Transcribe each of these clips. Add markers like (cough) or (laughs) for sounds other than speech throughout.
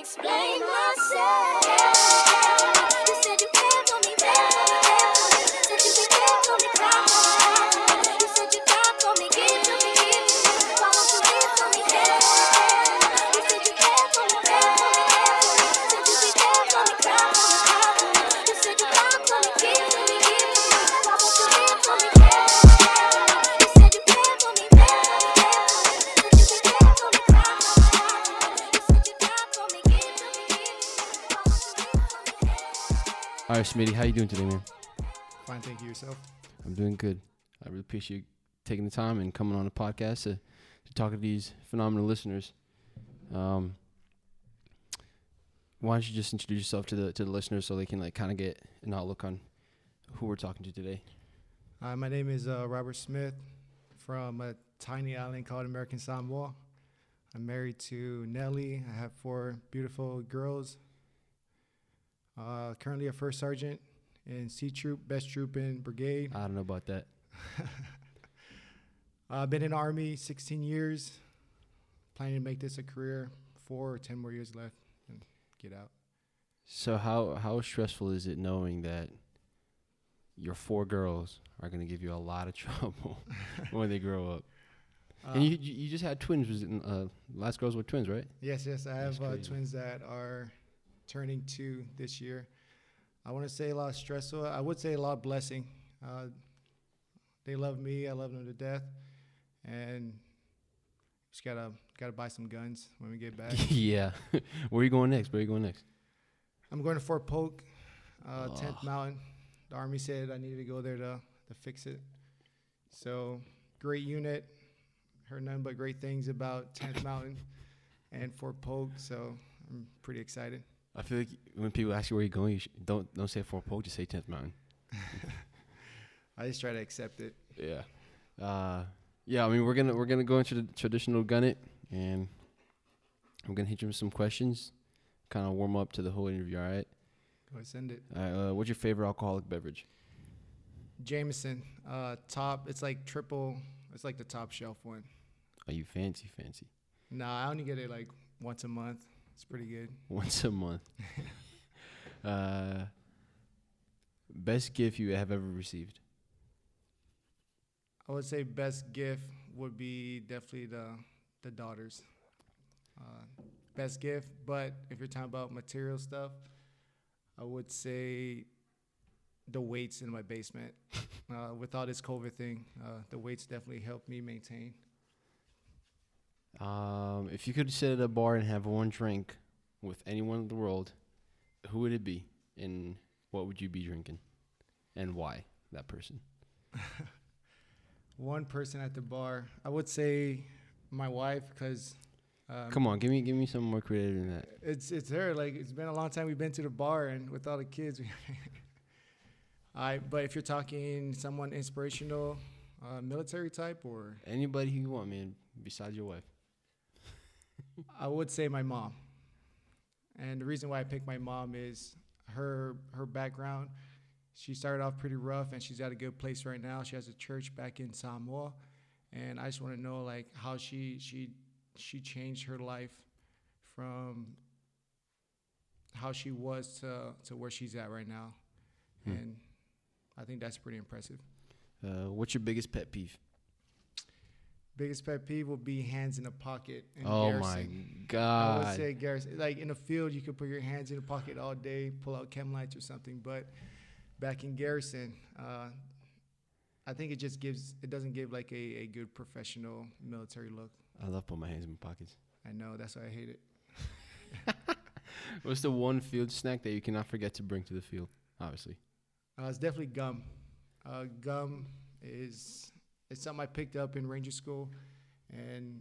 explain myself. Me? Smitty, how you doing today, man? Fine, thank you yourself. I'm doing good. I really appreciate you taking the time and coming on the podcast to, to talk to these phenomenal listeners. Um, why don't you just introduce yourself to the to the listeners so they can like kind of get an outlook on who we're talking to today? Uh, my name is uh, Robert Smith from a tiny island called American Samoa. I'm married to Nellie. I have four beautiful girls. Uh, currently a first sergeant in C Troop, Best Troop in Brigade. I don't know about that. I've (laughs) been in Army 16 years. Planning to make this a career. Four or 10 more years left and get out. So how how stressful is it knowing that your four girls are gonna give you a lot of (laughs) trouble (laughs) when they grow up? Uh, and you you you just had twins. Was it, uh, last girls were twins, right? Yes, yes. I That's have uh, twins that are turning two this year. I want to say a lot of stressful. I would say a lot of blessing. Uh, they love me. I love them to death, and just gotta gotta buy some guns when we get back. (laughs) yeah. (laughs) Where are you going next? Where are you going next? I'm going to Fort Polk, uh, 10th Oh. Mountain. The Army said I needed to go there to to fix it. So great unit. Heard none but great things about 10th Mountain and Fort Polk. So I'm pretty excited. I feel like when people ask you where you're going, you sh- don't don't say Fort Polk, just say Tenth Mountain. (laughs) I just try to accept it. Yeah. Uh, yeah. I mean, we're gonna we're gonna go into the traditional gun it, and I'm gonna hit you with some questions, kind of warm up to the whole interview. All right. Go ahead, send it. All right. Uh, what's your favorite alcoholic beverage? Jameson, uh, top. It's like triple. It's like the top shelf one. Are you fancy fancy? Nah, I only get it like once a month. It's pretty good. (laughs) Once a month. (laughs) uh, best gift you have ever received? I would say best gift would be definitely the the daughters. Uh, best gift, but if you're talking about material stuff, I would say the weights in my basement. (laughs) uh, with all this COVID thing, uh, the weights definitely helped me maintain. Um, if you could sit at a bar and have one drink with anyone in the world, who would it be, and what would you be drinking, and why that person? (laughs) One person at the bar, I would say my wife, because um, Come on, give me give me some more creative than that. It's it's her. Like it's been a long time we've been to the bar and with all the kids. we- (laughs) I but if you're talking someone inspirational, uh, military type, or Anybody who you want, man, besides your wife. I would say my mom. And the reason why I picked my mom is her her background. She started off pretty rough, and she's at a good place right now. She has a church back in Samoa, and I just want to know like how she she she changed her life from how she was to to where she's at right now, Hmm. and I think that's pretty impressive. Uh, what's your biggest pet peeve? Biggest pet peeve would be hands in a pocket. In oh garrison. my I would say Garrison. Like in the field, you could put your hands in the pocket all day, pull out chem lights or something. But back in Garrison, uh, I think it just gives. It doesn't give like a, a good professional military look. I love putting my hands in my pockets. I know that's why I hate it. (laughs) What's the one field snack that you cannot forget to bring to the field? Obviously. Uh, it's definitely gum. Uh, gum is it's something I picked up in Ranger School, and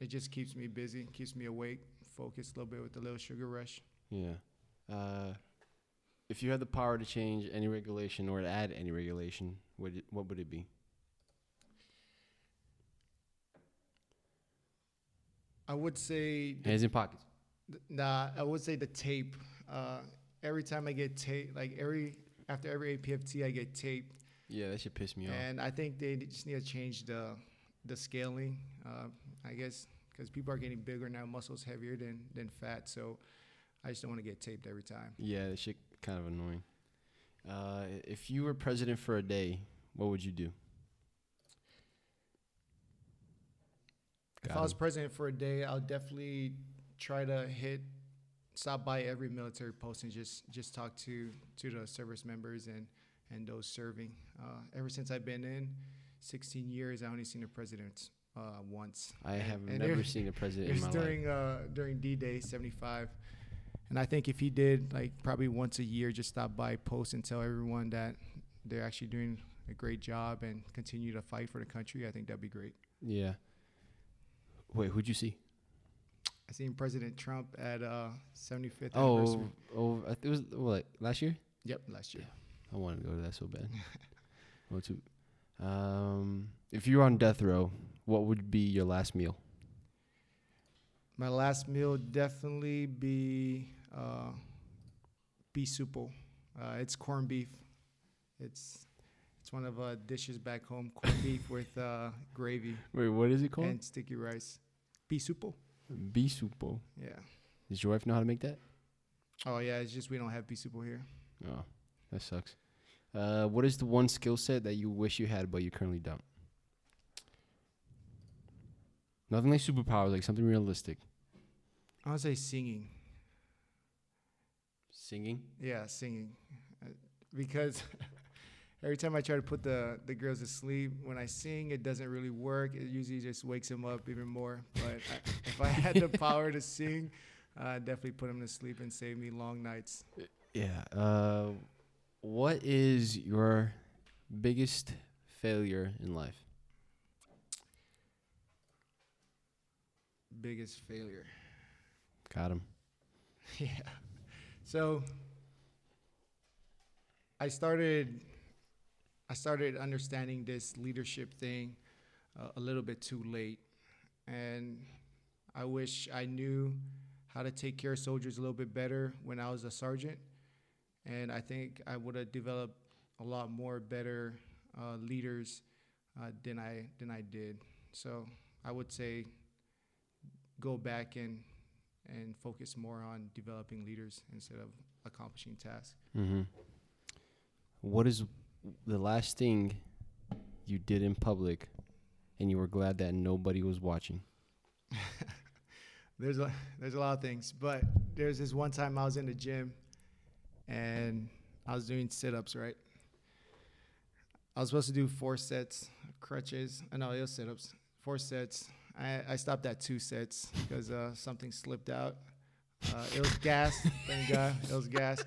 it just keeps me busy, keeps me awake, focused a little bit with the little sugar rush. Yeah. Uh, if you had the power to change any regulation or to add any regulation, would it, what would it be? I would say the Hands in pockets. Th- Nah, I would say the tape. Uh, every time I get tape, like every after every APFT, I get tape, Yeah, that should piss me off. and I think they just need to change the the scaling. Uh, I guess because people are getting bigger now, muscles heavier than than fat. So I just don't want to get taped every time. Yeah, that shit kind of annoying. Uh, if you were president for a day, what would you do? If Got I was president for a day, I'll definitely try to hit, stop by every military post and just just talk to to the service members and and those serving. Uh, ever since I've been in, 16 years, I only seen a president uh, once. I And- have and never seen a president It was during uh, during D-Day 75, and I think if he did like probably once a year, just stop by, post, and tell everyone that they're actually doing a great job and continue to fight for the country, I think that'd be great. Yeah. Wait, who'd you see? I seen President Trump at uh 75th Oh, anniversary. oh, it was what last year. Yep, last year. I want to go to that so bad. (laughs) Too. Um, if you were on death row, what would be your last meal? My last meal definitely be uh, beef soup. Uh, it's corned beef. It's it's one of uh, dishes back home. Corned beef (laughs) with uh, gravy Wait, what is it called? and sticky rice. Beef soup. Pisupo. Yeah. Does your wife know how to make that? Oh yeah, it's just we don't have beef soup here. Oh, that sucks. Uh, what is the one skill set that you wish you had but you currently don't? Nothing like superpowers, like something realistic. I would say singing. Singing. Yeah, singing. Uh, because (laughs) every time I try to put the, the girls to sleep, when I sing, it doesn't really work. It usually just wakes them up even more. But I, (laughs) if I had the (laughs) power to sing, uh, definitely put them to sleep and save me long nights. Yeah. Uh, what is your biggest failure in life? Biggest failure. Got him. (laughs) yeah. So I started I started understanding this leadership thing uh, a little bit too late and I wish I knew how to take care of soldiers a little bit better when I was a sergeant and I think I would have developed a lot more better uh, leaders uh, than I than I did. So I would say go back and and focus more on developing leaders instead of accomplishing tasks. Mm-hmm. What is the last thing you did in public, and you were glad that nobody was watching? (laughs) There's a there's a lot of things, but there's this one time I was in the gym and I was doing sit-ups, right? I was supposed to do four sets, crutches. uh, No, it was sit-ups. Four sets. I, I stopped at two sets because uh, something slipped out. Uh, it was gas. thank God, it was gas.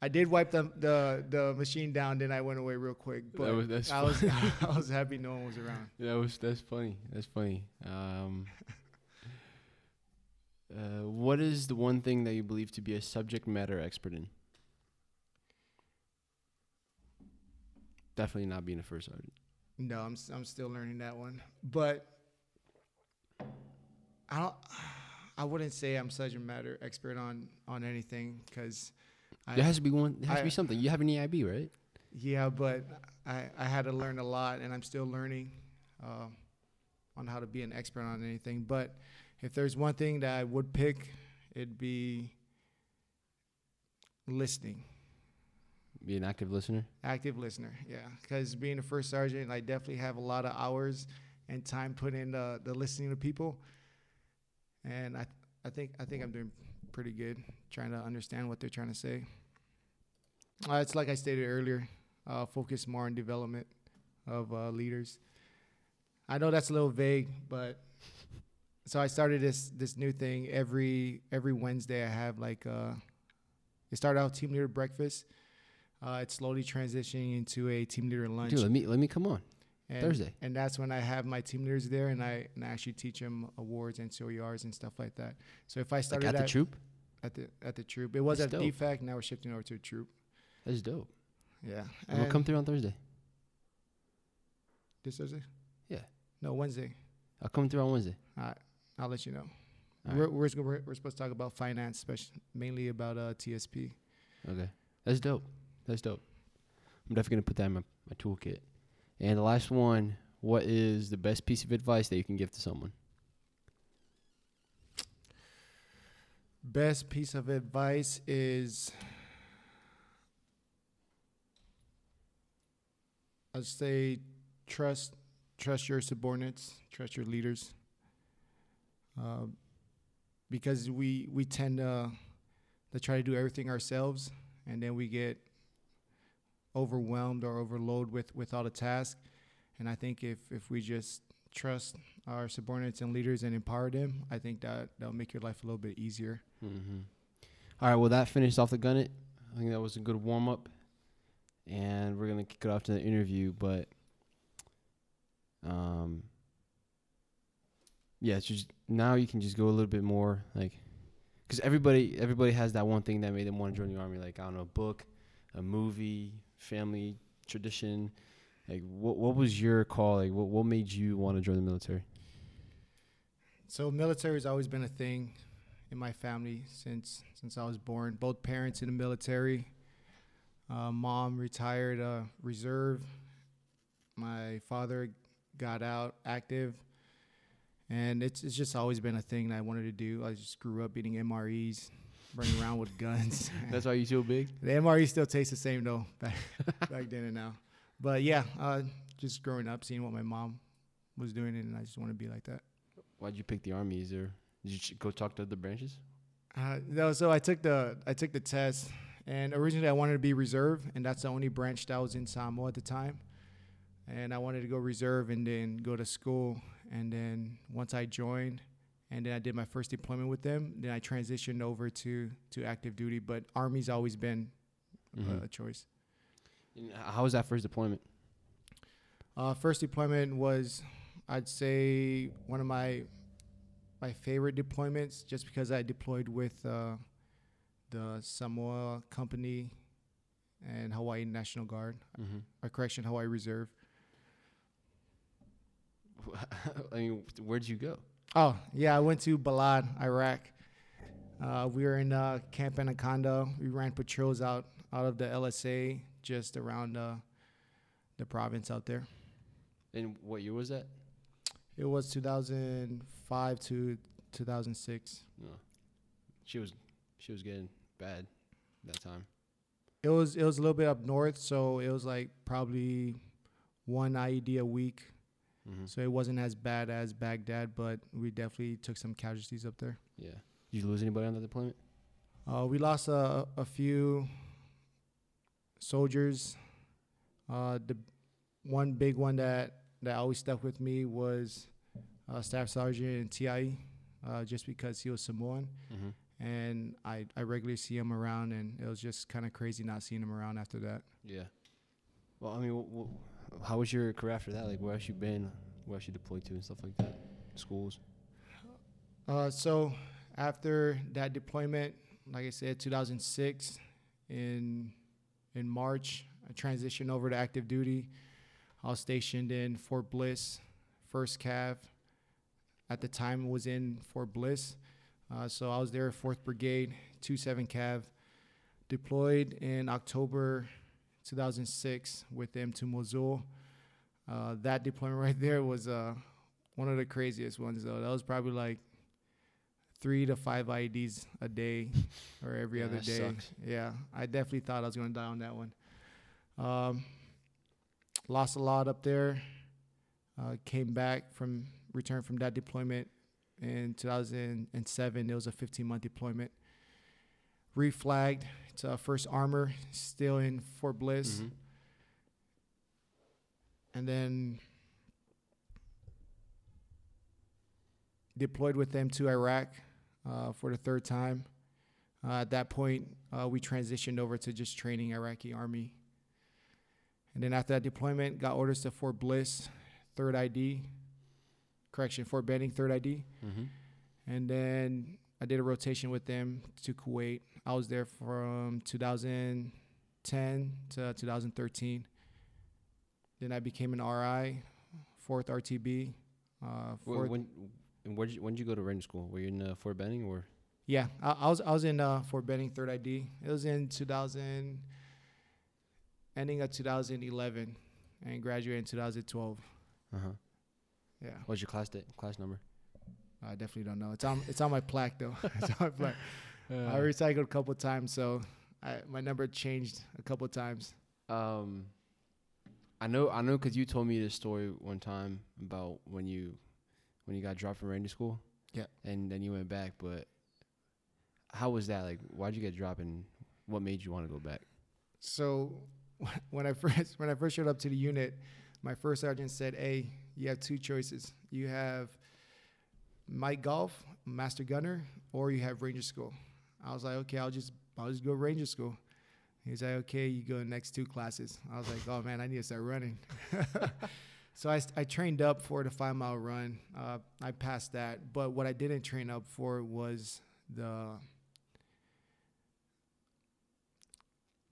I did wipe the, the the machine down, then I went away real quick. But was- that's I was (laughs) I was happy no one was around. That was that's funny. That's funny. Um, (laughs) uh, what is the one thing that you believe to be a subject matter expert in? Definitely not being a first sergeant. No, I'm I'm still learning that one, but I don't. I wouldn't say I'm subject matter expert on on anything because There has to be one. There has to be something. You have an EIB, right? yeah, but I I had to learn a lot, and I'm still learning uh, on how to be an expert on anything. But if there's one thing that I would pick, it'd be listening. Be an active listener. Active listener, yeah. Because being a first sergeant, I definitely have a lot of hours and time put in the, the listening to people, and I I think I think I'm doing pretty good trying to understand what they're trying to say. Uh, it's like I stated earlier, uh, focus more on development of uh, leaders. I know that's a little vague, but so I started this this new thing every every Wednesday. I have like uh, it started out team leader breakfast. Uh, it's slowly transitioning into a team leader lunch. Dude, let me let me come on. and, Thursday. and that's when I have my team leaders there, and I and I actually teach them awards and COERs and stuff like that. So if I Like started at the troop. at the at the troop, it was That's at dope. DFAC. Now we're shifting over to a troop. That's dope. Yeah, And we'll come through on Thursday. this Thursday. Yeah. No Wednesday. I'll come through on Wednesday. All right, I'll let you know. We're, we're, we're supposed to talk about finance, especially mainly about uh, TSP. Okay, that's dope. That's dope. I'm definitely gonna put that in my, my toolkit. And the last one, what is the best piece of advice that you can give to someone? Best piece of advice is I'd say trust trust your subordinates, trust your leaders. Uh, because we we tend to to try to do everything ourselves and then we get overwhelmed or overloaded with with all the tasks. And I think if if we just trust our subordinates and leaders and empower them, I think that that'll make your life a little bit easier. Mm-hmm. All right. Well, that finished off the gun. It. I think that was a good warm up, and we're gonna kick it off to the interview. But, um, yeah, it's just now you can just go a little bit more like, because everybody everybody has that one thing that made them want to join the army. Like I don't know, a book, a movie, family tradition. Like what what was your call? Like what what made you want to join the military? So military has always been a thing in my family since since I was born. Both parents in the military. Uh, mom retired uh, reserve. My father got out active, and it's it's just always been a thing that I wanted to do. I just grew up eating MREs, running around with guns. (laughs) That's why you so big. the MRE still tastes the same though back (laughs) back then and now. But yeah, uh, just growing up, seeing what my mom was doing, and I just want to be like that. Why'd you pick the army? Is there did you ch- go talk to other branches? Uh, no, so I took the I took the test, and originally I wanted to be reserve, and that's the only branch that was in Samoa at the time. And I wanted to go reserve and then go to school, and then once I joined, and then I did my first deployment with them, then I transitioned over to to active duty. But Army's always been uh, a choice. And How was that first deployment? Uh, first deployment was, I'd say, one of my my favorite deployments, just because I deployed with uh, the Samoa Company and Hawaii National Guard, Mm-hmm. or correction, Hawaii Reserve. (laughs) I mean, where'd you go? Oh yeah, I went to Balad, Iraq. Uh, we were in uh, Camp Anaconda. We ran patrols out out of the LSA, just around uh, the province out there. And what year was that? It was 2005 to 2006. No. She was she was getting bad that time. It was it was a little bit up north, so it was like probably one IED a week. Mm-hmm. So it wasn't as bad as Baghdad, but we definitely took some casualties up there. Yeah. Did you lose anybody on that deployment? Uh, we lost a, a few soldiers. Uh, the one big one that, that always stuck with me was uh, Staff Sergeant in TIE, uh, just because he was Samoan. Mm-hmm. And I, I regularly see him around, and it was just kind of crazy not seeing him around after that. Yeah. Well, I mean, w- w- how was your career after that? Like, where else you been? Where else you deployed to and stuff like that? Schools. Uh, so after that deployment, like I said, 2006, in in March, I transitioned over to active duty. I was stationed in Fort Bliss, First Cav. At the time, was in Fort Bliss, uh, so I was there, Fourth Brigade, 27 Cav. Deployed in October 2006 with them to Mosul. Uh, that deployment (laughs) right there was uh, one of the craziest ones, though. That was probably like three to five IEDs a day or every Yeah, other day. sucks. Yeah, I definitely thought I was going to die on that one. Um, lost a lot up there. Uh, came back from returned from that deployment in 2007. It was a 15 month deployment. Reflagged to uh, First Armor, still in Fort Bliss, Mhm. and then deployed with them to Iraq uh, for the third time. Uh, at that point, uh, we transitioned over to just training Iraqi army. And then after that deployment, got orders to Fort Bliss, third ID, correction, Fort Benning, third ID. Mhm. And then I did a rotation with them to Kuwait. I was there from 2010 to 2013. Then I became an RI, fourth RTB. Uh, fourth, When and where did you, when did you go to Ranger School? Were you in uh, Fort Benning or? yeah, I, I was I was in uh, Fort Benning, third ID. It was in 2000, ending of 2011, and graduated in 2012. Uh huh. Yeah, What's your class date? Class number? I definitely don't know. It's on it's on my plaque though. (laughs) it's on my plaque. I recycled a couple times, so I, my number changed a couple times. Um, I know, I know, cause you told me this story one time about when you, when you got dropped from Ranger School. Yeah. And then you went back, but how was that? Like, why'd you get dropped, and what made you want to go back? So (laughs) when I first when I first showed up to the unit, my first sergeant said, "Hey, you have two choices. You have Mike Golf, Master Gunner, or you have Ranger School." I was like, "Okay, I'll just I'll just go Ranger School." He's like, "Okay, you go next two classes." I was like, "Oh man, I need to start running." (laughs) so I, I trained up for the five mile run. Uh, I passed that, but what I didn't train up for was the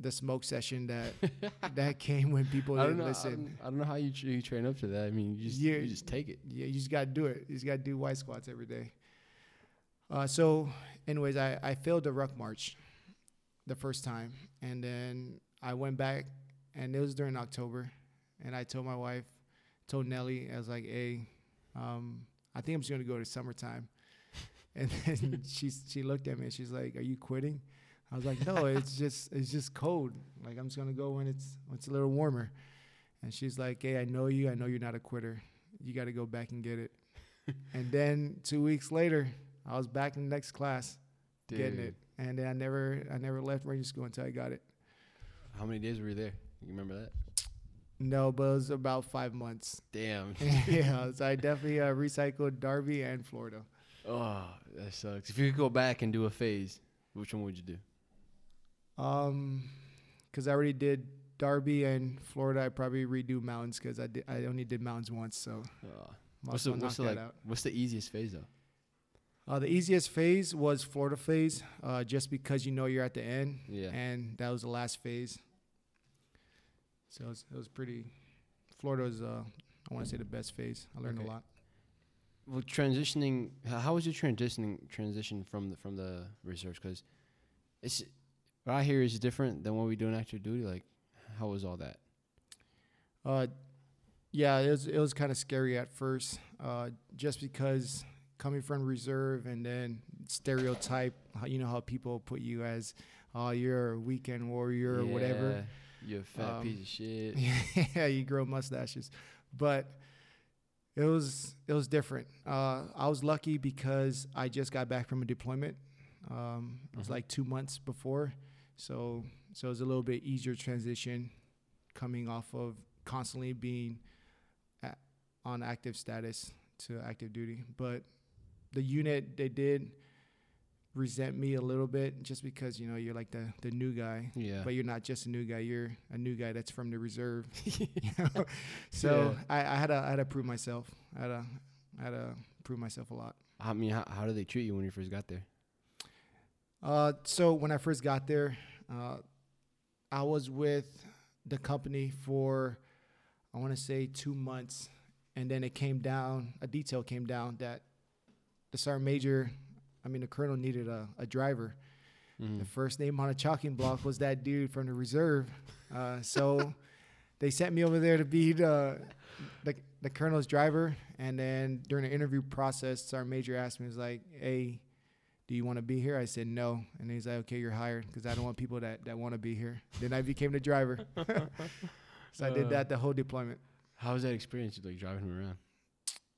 the smoke session that (laughs) that came when people I didn't know. I listen. don't, I don't know how you, tr- you train up to that. I mean, you just Yeah. you just take it. Yeah, you just gotta do it. You just gotta do white squats every day. Uh, so, anyways, I, I failed the ruck march the first time, and then I went back, and it was during October, and I told my wife, told Nelly, I was like, "Hey, um, I think I'm just gonna go to summertime," (laughs) and then she she looked at me and she's like, "Are you quitting?" I was like, "No, it's (laughs) just it's just cold. Like I'm just gonna go when it's when it's a little warmer." And she's like, "Hey, I know you. I know you're not a quitter. You got to go back and get it." (laughs) and then two weeks later, I was back in the next class getting it, and then I never I never left Ranger School until I got it. How many days were you there? You remember that? No, but it was about five months. Damn. (laughs) yeah, so I definitely uh, recycled Darby and Florida. oh, that sucks. If you could go back and do a phase, which one would you do? Um, because I already did Darby and Florida. I probably redo mountains because I did I only did mountains once, so might what's the what's the like? What's the easiest phase though? Uh, the easiest phase was Florida phase, uh, just because you know you're at the end, Yeah. and that was the last phase. So it was, it was pretty. Florida was, uh, I want to say, the best phase. I learned Okay. a lot. Well, transitioning. How was your transitioning transition from the from the reserves? Because it's what I hear is different than what we do in active duty. Like, how was all that? Uh, yeah, it was it was kind of scary at first, uh, just because coming from reserve and then stereotype, how, you know how people put you as, oh, you're a weekend warrior or whatever. Yeah, You a fat Um, piece of shit. (laughs) yeah, you grow mustaches, but it was it was different. Uh, I was lucky because I just got back from a deployment. Um, it was Mhm. like two months before, so so it was a little bit easier transition coming off of constantly being at, on active status to active duty. But the unit they did resent me a little bit just because you know you're like the the new guy Yeah. but you're not just a new guy. You're a new guy that's from the reserve. you (laughs) know? (laughs) So I, I had to I had to prove myself. I had to I had to prove myself a lot. I mean, how, how did they treat you when you first got there? Uh, so when I first got there, uh, I was with the company for I want to say two months, and then it came down. A detail came down that the sergeant major, I mean the colonel needed a, a driver. Mhm. The first name on a chalking block was that dude from the reserve. Uh, so (laughs) they sent me over there to be the, the the colonel's driver. And then during the interview process, our major asked me, "Was like, hey, do you want to be here?" I said no, and he's like, "Okay, you're hired because I don't want people that that want to be here." Then I became the driver. (laughs) so I did Uh. that the whole deployment. How was that experience, like driving him around?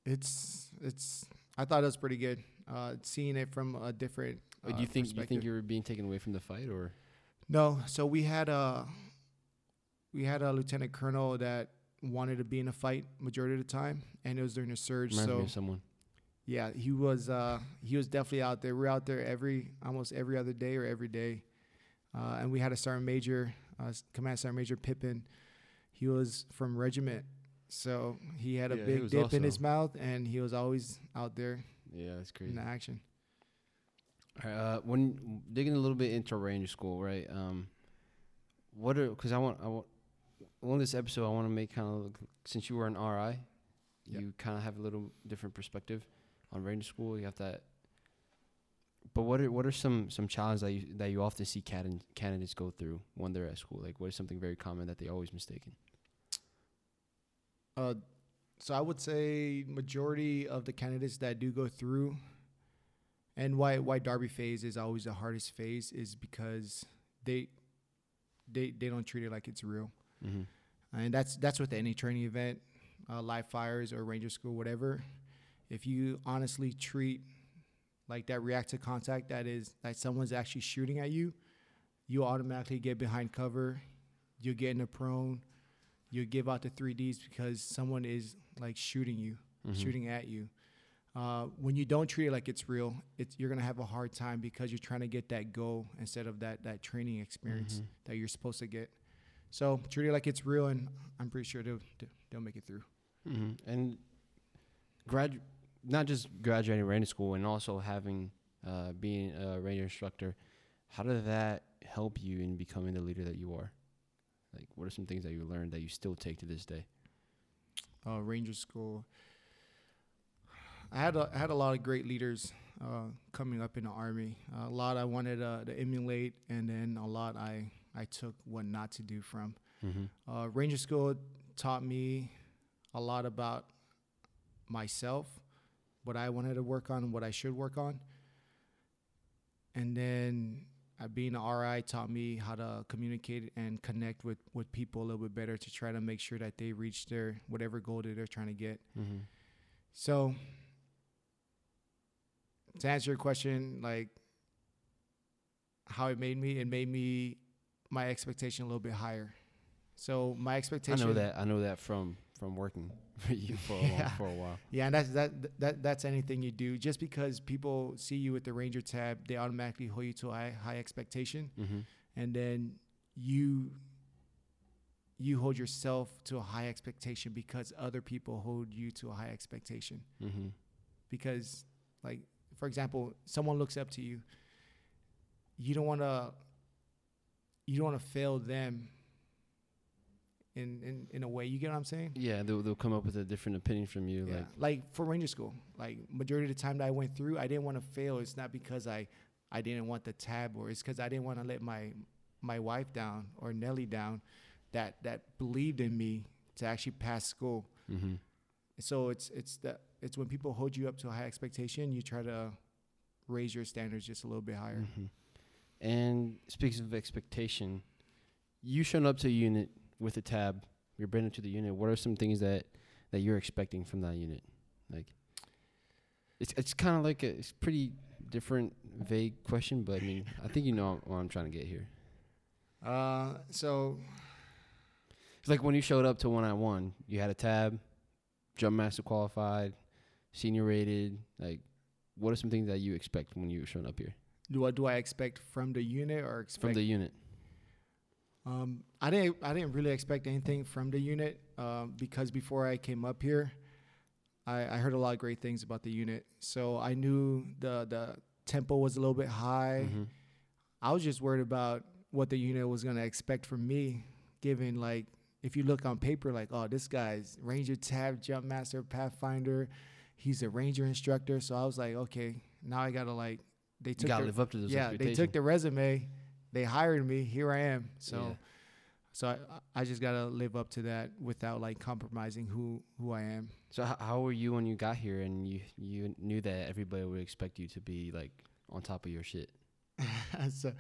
It's it's. I thought it was pretty good. Uh, seeing it from a different. Uh, do you think you think you were being taken away from the fight, or No, so we had a we had a lieutenant colonel that wanted to be in a fight majority of the time, and it was during a surge. reminds me so of someone? yeah, he was uh, he was definitely out there. We're out there every almost every other day or every day, uh, and we had a sergeant major, uh, command sergeant major Pippin. He was from regiment, so he had a Yeah, big dip in his mouth, and he was always out there Yeah, that's crazy. in the action. All right, uh, when digging a little bit into Ranger School, right? Um, what are because I want I want on this episode I want to make kind of since you were an RI, Yeah. you kind of have a little different perspective on Ranger School. You have that. But what are what are some some challenges that you that you often see candid- candidates go through when they're at school? Like, what is something very common that they always mistaken? Uh, so I would say majority of the candidates that do go through And why why Darby phase is always the hardest phase is because they they they don't treat it like it's real, Mm-hmm. and that's that's with any training event, uh, live fires or ranger school, whatever. If you honestly treat like that react to contact that is that someone's actually shooting at you, you automatically get behind cover, you get in a prone, you give out the three Ds because someone is like shooting you, Mhm. shooting at you. Uh, when you don't treat it like it's real, it's you're gonna have a hard time because you're trying to get that goal instead of that that training experience Mhm. that you're supposed to get. So treat it like it's real, and I'm pretty sure they'll they'll make it through. hmm And grad, not just graduating ranger school and also having uh, being a ranger instructor. How did that help you in becoming the leader that you are? Like, what are some things that you learned that you still take to this day? uh, Ranger School. I had a, I had a lot of great leaders uh, coming up in the army. a lot I wanted uh, to emulate, and then a lot I I took what not to do from. Mm-hmm. Uh, Ranger School taught me a lot about myself, what I wanted to work on, what I should work on. And then uh, being an RI taught me how to communicate and connect with, with people a little bit better to try to make sure that they reach their whatever goal that they're trying to get. Mm-hmm. So to answer your question, like how it made me, it made me my expectation a little bit higher. So my expectation. I know that. I know that from from working (laughs) for you for a long, for a while. Yeah, and that's that that that's anything you do. Just because people see you with the Ranger tab, they automatically hold you to a high, high expectation, Mm-hmm. and then you you hold yourself to a high expectation because other people hold you to a high expectation. Mm-hmm. Because, like for example, someone looks up to you. You don't want to. You don't want to fail them. In, in in a way, you get what I'm saying? Yeah, they'll they'll come up with a different opinion from you. Yeah. Like, Like, for Ranger School, like majority of the time that I went through, I didn't want to fail. It's not because I, I didn't want the tab, or it's because I didn't want to let my my wife down or Nelly down, that that believed in me to actually pass school. mm-hmm. So it's it's that it's when people hold you up to a high expectation, you try to raise your standards just a little bit higher. hmm And speaks of expectation, you showing up to a unit with a tab, you're bringing to the unit. What are some things that that you're expecting from that unit? Like, it's it's kind of like a it's pretty different, vague question, but I mean, I think you know what I'm trying to get here. Uh, so It's like when you showed up to one on one, you had a tab, jump master qualified, senior rated. Like, what are some things that you expect when you're showing up here do what do I expect from the unit or expect from the unit? Um, I didn't. I didn't really expect anything from the unit um, because before I came up here, I, I heard a lot of great things about the unit. So I knew the the tempo was a little bit high. Mhm. I was just worried about what the unit was gonna expect from me, given like if you look on paper, like oh this guy's Ranger Tab Jump Master Pathfinder, he's a Ranger instructor. So I was like, okay, now I gotta like they You took gotta their- live up to those yeah they took the resume, they hired me, here I am. So. Yeah. So I, I just gotta live up to that without like compromising who who I am. So how, how were you when you got here and you you knew that everybody would expect you to be like on top of your shit? (laughs) so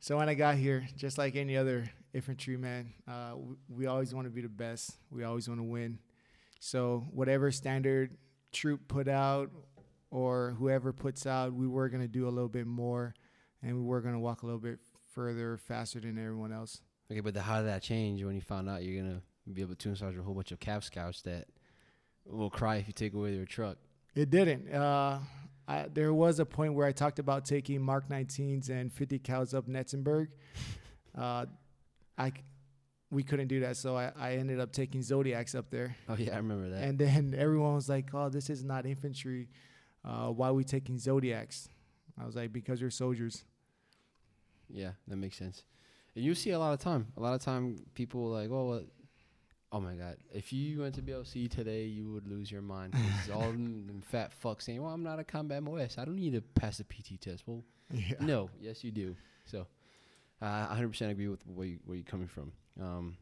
so when I got here, just like any other infantryman, uh, we, we always want to be the best. We always want to win. So whatever standard troop put out or whoever puts out, we were gonna do a little bit more, and we were gonna walk a little bit further, faster than everyone else. Okay, but the, how did that change when you found out you're gonna be able to tune sergeant a whole bunch of Cav scouts that will cry if you take away their truck? It didn't. Uh, I, there was a point where I talked about taking Mark 19s and 50 cals up Netzaberg. (laughs) Uh, I, we couldn't do that, so I, I ended up taking Zodiacs up there. Oh yeah, I remember that. And then (laughs) everyone was like, "Oh, this is not infantry. Uh, why are we taking Zodiacs?" I was like, "Because you're soldiers." Yeah, that makes sense. And you see a lot of time. A lot of time, people like, oh, well, oh my god, if you went to BLC today, you would lose your mind. (laughs) all them, them fat fucks saying, well, I'm not a combat MOS. I don't need to pass the PT test. Well, Yeah. no, yes, you do. So, uh, I 100% agree with where, you, where you're coming from. Um,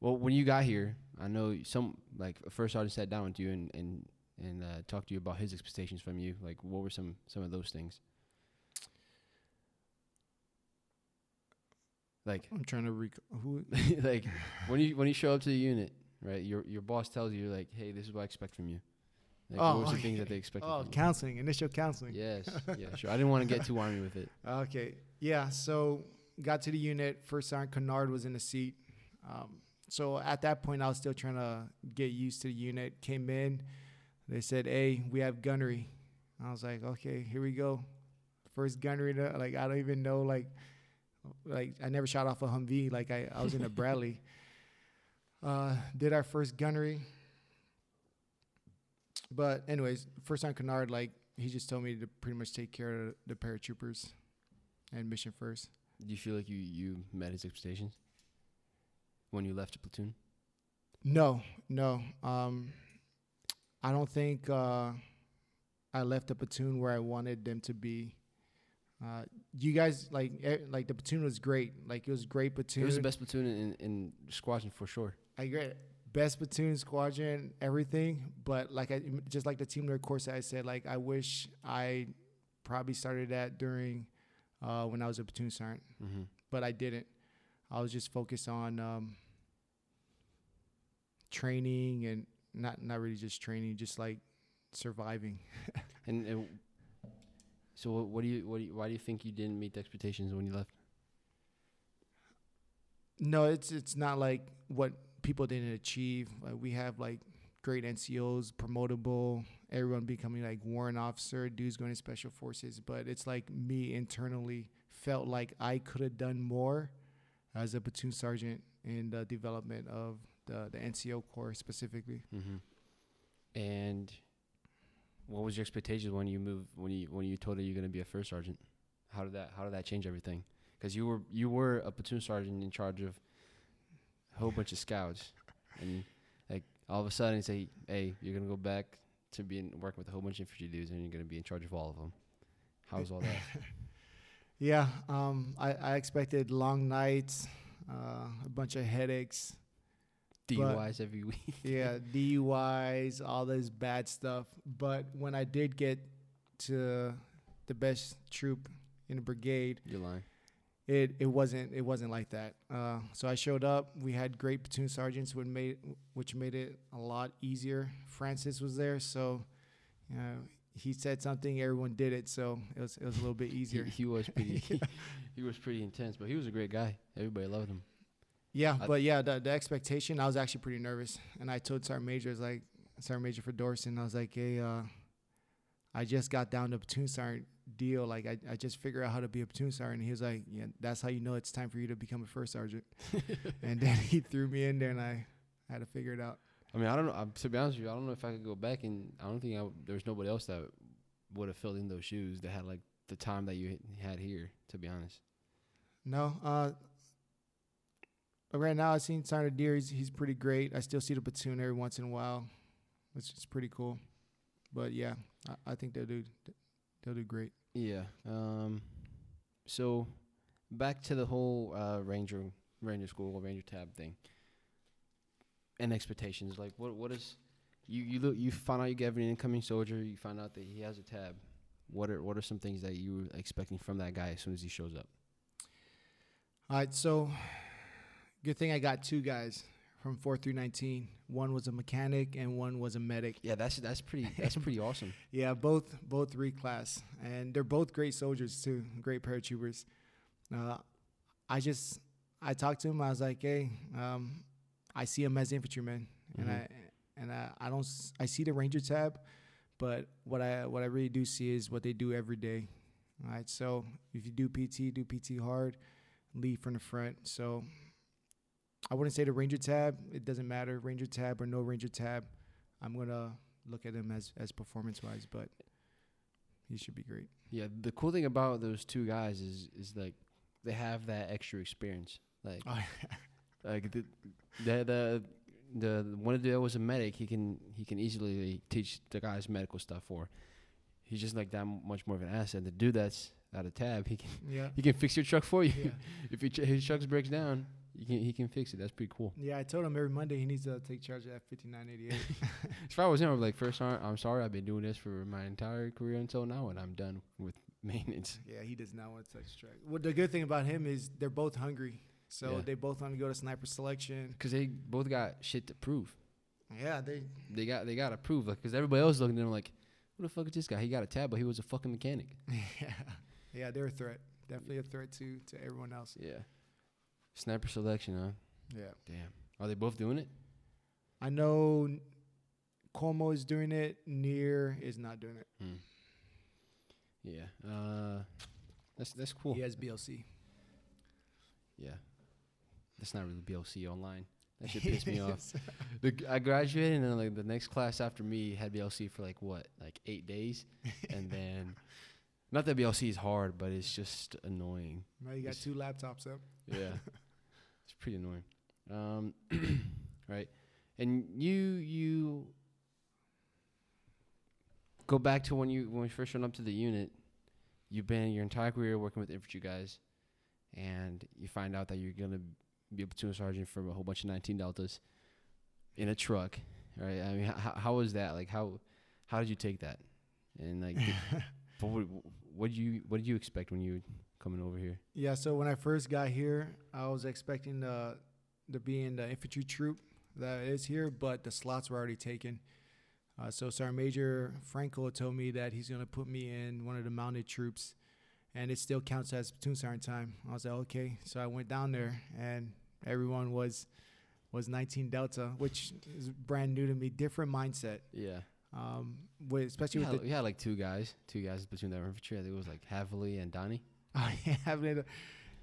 well, when you got here, I know some like a first sergeant sat down with you and, and and uh, talk to you about his expectations from you. Like, what were some some of those things? Like, I'm trying to rec- who (laughs) like when you when you show up to the unit, right? Your your boss tells you like, "Hey, this is what I expect from you." Like, Oh, what were the okay. things that they expected Oh, from you? counseling, initial counseling. Yes, (laughs) yeah, sure. I didn't want to get too army with it. (laughs) Okay. Yeah. So got to the unit. First Sergeant Kennard was in the seat. Um, so at that point, I was still trying to get used to the unit. Came in. They said, "Hey, we have gunnery." I was like, "Okay, here we go." First gunnery. To, like I don't even know. Like, like I never shot off a Humvee. Like I, I was in a (laughs) Bradley. Uh, did our first gunnery. But anyways, first time Kennard, like he just told me to pretty much take care of the paratroopers and mission first. Do you feel like you you met his expectations when you left the platoon? No, no. Um, I don't think uh, I left the platoon where I wanted them to be. Uh, you guys like eh, like the platoon was great. Like it was a great platoon. It was the best platoon in in squadron for sure. I agree. Best platoon, squadron, everything. But like I just like the team leader course that I said, like I wish I probably started that during uh, when I was a platoon sergeant. Mm-hmm. but I didn't. I was just focused on um, training and not not really just training, just like surviving. (laughs) And, and so, what, what do you what do you, why do you think you didn't meet the expectations when you left? No, it's it's not like what people didn't achieve. Like we have like great NCOs, promotable, everyone becoming like warrant officer, dudes going to special forces. But it's like me internally felt like I could have done more as a platoon sergeant in the development of the the NCO corps specifically. Mm-hmm. And what was your expectations when you moved when you when you told her you're gonna be a first sergeant? How did that how did that change everything? Because you were you were a platoon sergeant in charge of a whole bunch of scouts, and like all of a sudden you say, "Hey, you're gonna go back to being working with a whole bunch of infantry dudes, and you're gonna be in charge of all of them." How was all that? (laughs) Yeah, um, I, I expected long nights, uh, a bunch of headaches. DUIs every (laughs) week. Yeah, DUIs, all this bad stuff. But when I did get to the best troop in the brigade, You're lying. it, it wasn't it wasn't like that. Uh, so I showed up. We had great platoon sergeants, which made which made it a lot easier. Francis was there, so you know, he said something, everyone did it. So it was it was a little bit (laughs) He, easier. he was pretty. (laughs) he was pretty intense, but he was a great guy. Everybody loved him. Yeah, I- but yeah, the, the expectation, I was actually pretty nervous. And I told Sergeant Major, I was like, Sergeant Major for Dorson, I was like, hey, uh, I just got down to platoon sergeant deal. Like, I, I just figured out how to be a platoon sergeant. And he was like, yeah, that's how you know it's time for you to become a first sergeant. (laughs) and then he threw me in there and I had to figure it out. I mean, I don't know. um, To be honest with you, I don't know if I could go back, and I don't think I there was nobody else that would have filled in those shoes that had like the time that you had here. To be honest, No, uh, but right now I've seen Sergeant Deer. He's, he's pretty great. I still see the platoon every once in a while, which is pretty cool. But yeah, I, I think they'll do they'll do great. yeah. Um, so back to the whole uh, ranger ranger school ranger tab thing and expectations. Like, what what is you you look you find out you get an incoming soldier. You find out that he has a tab. What are what are some things that you were expecting from that guy as soon as he shows up? All right, so good thing I got two guys from four through nineteen. One was a mechanic and one was a medic. Yeah, that's that's pretty that's pretty awesome. (laughs) Yeah, both both three class, and they're both great soldiers too, great paratroopers. Uh, I just I talked to him. I was like, hey, um, I see him as infantryman, and Mhm. I and I, I don't I see the ranger tab, but what I what I really do see is what they do every day. All right, so if you do PT, do PT hard, lead from the front. So I wouldn't say the ranger tab. It doesn't matter, ranger tab or no ranger tab. I'm gonna look at him as as performance wise, but he should be great. Yeah, the cool thing about those two guys is is like they have that extra experience. Like Oh, (laughs) like the the the, the one of the was a medic. He can he can easily teach the guys medical stuff. For he's just like that much more of an asset. The dude that's out of tab, he can yeah. he can fix your truck for you. yeah. (laughs) if your tr- his truck breaks down, You can he can fix it. That's pretty cool. Yeah, I told him every Monday he needs to take charge of that 5988. (laughs) If I was him, I'd be like, first, I'm sorry, I've been doing this for my entire career until now, and I'm done with maintenance. yeah, he does not want to touch track. Well, the good thing about him is they're both hungry, so Yeah. they both want to go to sniper selection. Because they both got shit to prove. Yeah, they. They got they got to prove. Like, because everybody else looking at them like, who the fuck is this guy? He got a tab, but he was a fucking mechanic. (laughs) yeah, yeah, they're a threat. Definitely a threat to to everyone else. Yeah. Sniper selection, huh? Yeah, Damn. Are they both doing it? I know Cuomo is doing it. Near is not doing it. Hmm. Yeah. Uh, that's that's cool. He has BLC. Yeah. That's not really BLC online. That should piss me (laughs) off. The, I graduated and then like the next class after me had BLC for like what, like eight days, (laughs) and then not that BLC is hard, but it's just annoying. Now you got It's- two laptops up. Yeah, (laughs) it's pretty annoying. Um, (clears throat) right, and you you go back to when you when you first showed up to the unit. You've been your entire career working with infantry guys, and you find out that you're gonna be a platoon sergeant for a whole bunch of 19 deltas in a truck, right? I mean, how, how was that? Like, how how did you take that? And like, (laughs) did, what what did you what did you expect when you coming over here? Yeah, so when I first got here, I was expecting the to be in the infantry troop that is here, but the slots were already taken. Uh, so Sergeant Major Franco told me that he's gonna put me in one of the mounted troops, and it still counts as platoon sergeant time. I was like, okay. So I went down there, and everyone was was 19 Delta, which is brand new to me. Different mindset, Yeah. um, with especially We with had, the we had like two guys, two guys between the infantry. I think it was like Havley and Donnie. (laughs) Oh, yeah,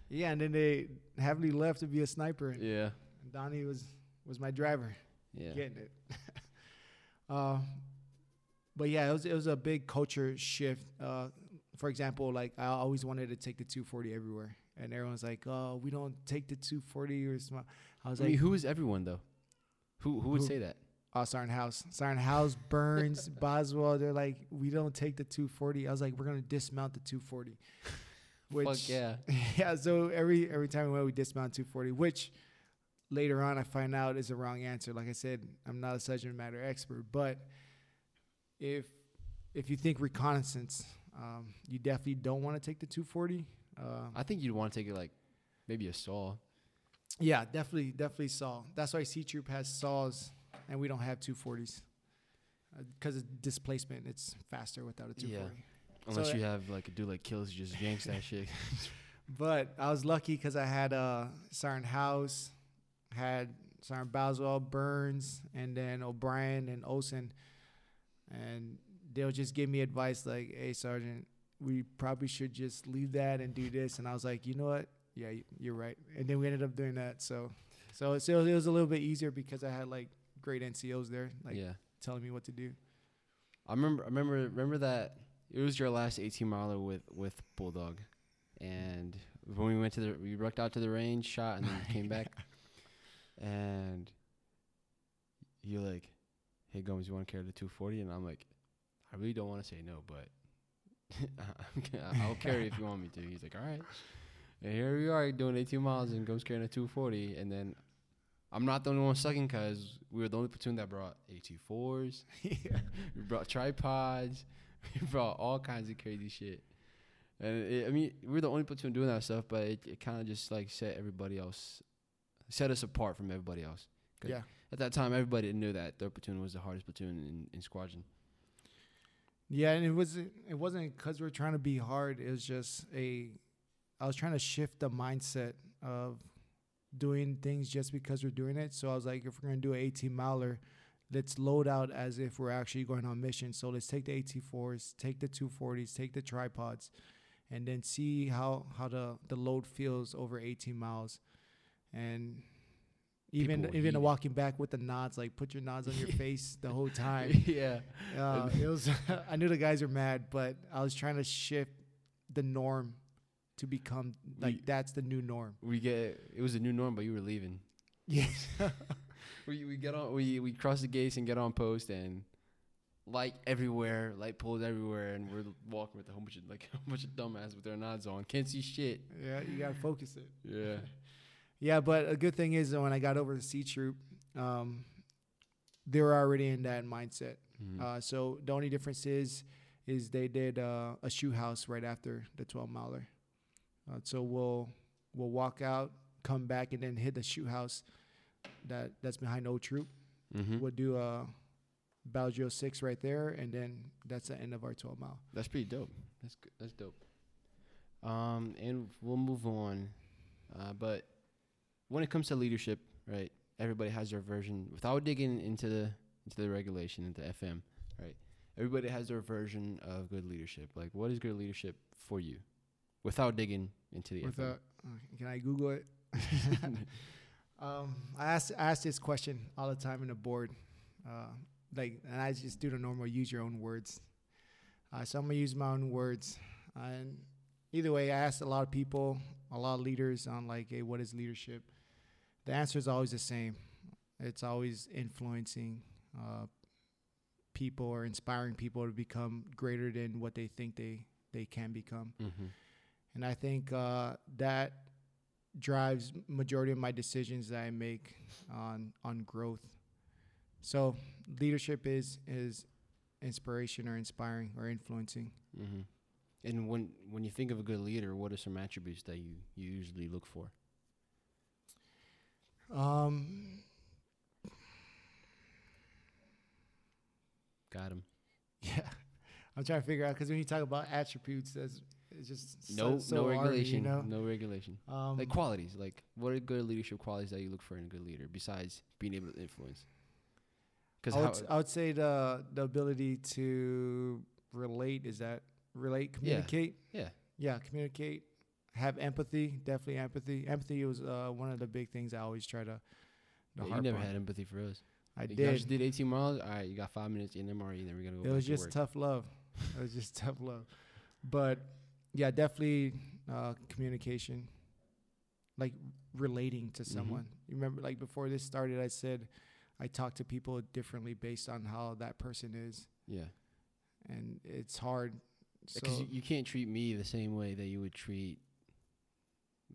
yeah, and then they Havley left to be a sniper. And Yeah. Donnie was was my driver, Yeah. getting it. (laughs) uh, but yeah, it was it was a big culture shift. Uh, for example, like I always wanted to take the 240 everywhere, and everyone's like, "Oh, we don't take the 240 or small." I was I like, mean, who is everyone though? Who who would Who- say that? "Oh, Sergeant House, Sergeant House, Burns, (laughs) Boswell." They're like, "We don't take the 240." I was like, "We're gonna dismount the 240." Which Fuck yeah. (laughs) yeah, so every every time we went, we dismount 240, which later on I find out is a wrong answer. Like I said, I'm not a subject matter expert, but if if you think reconnaissance, um, you definitely don't want to take the 240. Uh, I think you'd want to take it like maybe a saw. yeah, definitely, definitely saw. That's why C Troop has saws, and we don't have 240s because of displacement. It's faster without a Yeah. 240. Unless So, you have like a dude like kills, you just yanks that shit. (laughs) But I was lucky because I had uh, Sergeant House, had Sergeant Boswell, Burns, and then O'Brien and Olson. And they'll just give me advice like, hey, Sergeant, we probably should just leave that and do this. And I was like, you know what? Yeah, you're right. And then we ended up doing that. So, so, so it was a little bit easier because I had like great NCOs there, like yeah. telling me what to do. I remember I remember remember that it was your last 18 miler with with Bulldog. And when we went to the we rucked out to the range, shot and then (laughs) came back. And you're like, "Hey Gomez, you want to carry the 240?" And I'm like, "I really don't want to say no, but (laughs) I'll carry if you want me to." He's like, "All right." And here we are doing 18 miles and Gomez carrying a 240, and then I'm not the only one sucking because we were the only platoon that brought AT4s. (laughs) yeah. We brought tripods. (laughs) We brought all kinds of crazy shit. And it, I mean, we are the only platoon doing that stuff, but it, it kind of just like set everybody else, set us apart from everybody else. Yeah. At that time, everybody knew that their platoon was the hardest platoon in, in squadron. Yeah, and it wasn't it wasn't because we are trying to be hard. It was just a I was trying to shift the mindset of doing things just because we're doing it. So I was like, if we're gonna do an 18 miler, let's load out as if we're actually going on mission. So let's take the AT4s, take the 240s, take the tripods, and then see how how the the load feels over 18 miles. And even People even heat walking back with the nods, like put your nods on your (laughs) face the whole time. (laughs) yeah. Uh, it was. (laughs) I knew the guys were mad, but I was trying to shift the norm to become like We- that's the new norm. We get it was a new norm, but you were leaving. Yes. We we get on we we cross the gates and get on post and light everywhere, light poles everywhere, and we're walking with a whole bunch of like (laughs) a bunch of dumbass with their nods on, can't see shit. yeah, you gotta focus it. Yeah. (laughs) Yeah, but a good thing is when I got over to C Troop, um, they were already in that mindset. Mhm. Uh, so the only difference is, is they did uh, a shoot house right after the 12 miler. Uh, so we'll we'll walk out, come back, and then hit the shoot house that that's behind Old Troop. Mhm. We'll do a Battle Drill Six right there, and then that's the end of our 12 mile. That's pretty dope. That's good. That's dope. Um, and we'll move on. Uh, but when it comes to leadership, right? Everybody has their version. Without digging into the into the regulation into FM, right? Everybody has their version of good leadership. Like, what is good leadership for you? Without digging into the With FM. uh, can I Google it? (laughs) (laughs) um, I ask I ask this question all the time in the board, uh, like, and I just do the normal use your own words. Uh, so I'm gonna use my own words, uh, and either way, I asked a lot of people, a lot of leaders on like, hey, what is leadership? The answer is always the same. It's always influencing uh, people or inspiring people to become greater than what they think they they can become. mm-hmm. And I think uh, that drives majority of my decisions that I make on on growth. So leadership is is inspiration or inspiring or influencing. Mm-hmm. And when when you think of a good leader, what are some attributes that you, you usually look for? Um, Got him. (laughs) yeah, I'm trying to figure out because when you talk about attributes, that's it's just No, so no regulation. you know? No regulation. Um, like qualities. Like what are good leadership qualities that you look for in a good leader besides being able to influence? Because I would, s- I would say the the ability to relate is that relate communicate yeah. yeah communicate have empathy definitely empathy empathy was uh, one of the big things i always try to, to Yeah, you never on. had empathy for us. i Like, did just did 18 miles. All right, you got five minutes in MRE, then we're gonna go. it was to just work. tough love (laughs) it was just tough love but yeah definitely uh, communication like relating to Mhm. someone you remember like before this started i said i talk to people differently based on how that person is Yeah, and it's hard so because you, you can't treat me the same way that you would treat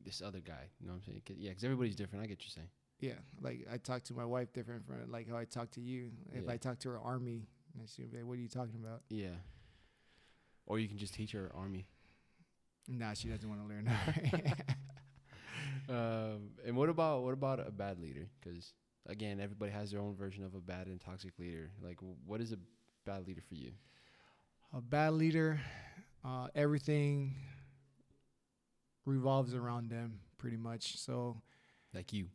this other guy. You know what I'm saying? 'Cause- yeah, because everybody's different. I get what you're saying. Yeah, like I talk to my wife different from like how I talk to you. If Yeah. I talk to her army, and she'll be like, "What are you talking about?" Yeah. Or you can just teach her army. Nah, she doesn't want to learn. (laughs) um, and what about what about a bad leader? Because again, everybody has their own version of a bad and toxic leader. Like, what is a bad leader for you? a bad leader, uh, everything revolves around them pretty much. So Like you.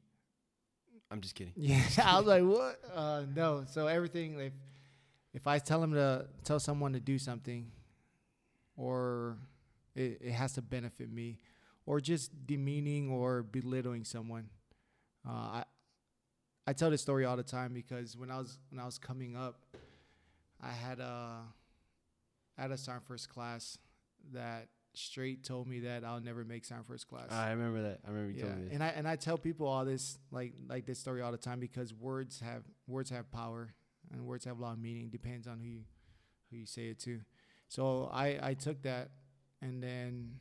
I'm just kidding. yeah, (laughs) I was like, "What?" Uh, no. So everything, if if I tell them to tell someone to do something, or it, it has to benefit me, or just demeaning or belittling someone, uh, I I tell this story all the time because when I was when I was coming up, I had a I had a sergeant first class that straight told me that I'll never make sergeant first class. I remember that. I remember you Yeah, told me and I and I tell people all this like like this story all the time because words have words have power and words have a lot of meaning. Depends on who you who you say it to. So I I took that and then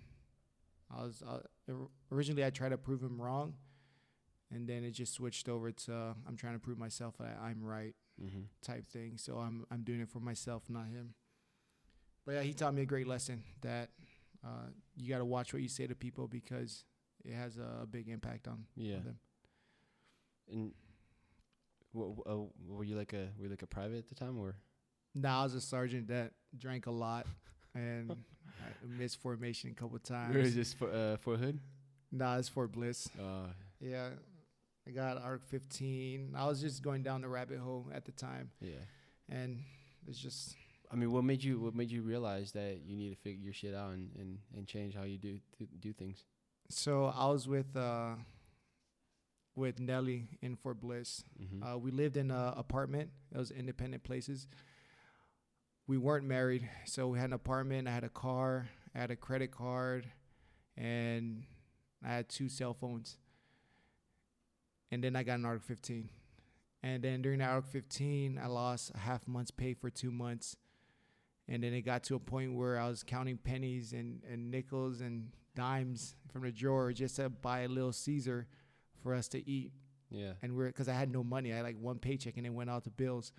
I was uh, originally I tried to prove him wrong, and then it just switched over to I'm trying to prove myself that I'm right mm-hmm. type thing. So I'm I'm doing it for myself, not him. But yeah, he taught me a great lesson that uh, you got to watch what you say to people because it has a, a big impact on, Yeah. on them. And w- w- uh, were you like a were you like a private at the time or? Now I was a sergeant that drank a lot (laughs) and I missed formation a couple Where times. is this for? Uh, for Hood? Nah, it's Fort Bliss. Uh, Yeah, I got ARC 15. I was just going down the rabbit hole at the time, yeah. and it's just I mean, what made you what made you realize that you need to figure your shit out and, and, and change how you do do, do things? so. I was with uh, with Nelly in Fort Bliss. Mm-hmm. Uh, we lived in an apartment. It was independent places. We weren't married, so we had an apartment. I had a car. I had a credit card, and I had two cell phones. And then I got an ARC 15. And then during the ARC 15, I lost a half month's pay for two months. And then it got to a point where I was counting pennies and, and nickels and dimes from the drawer just to buy a little Caesar for us to eat Yeah. and we're because I had no money. I had like one paycheck and it went out to bills.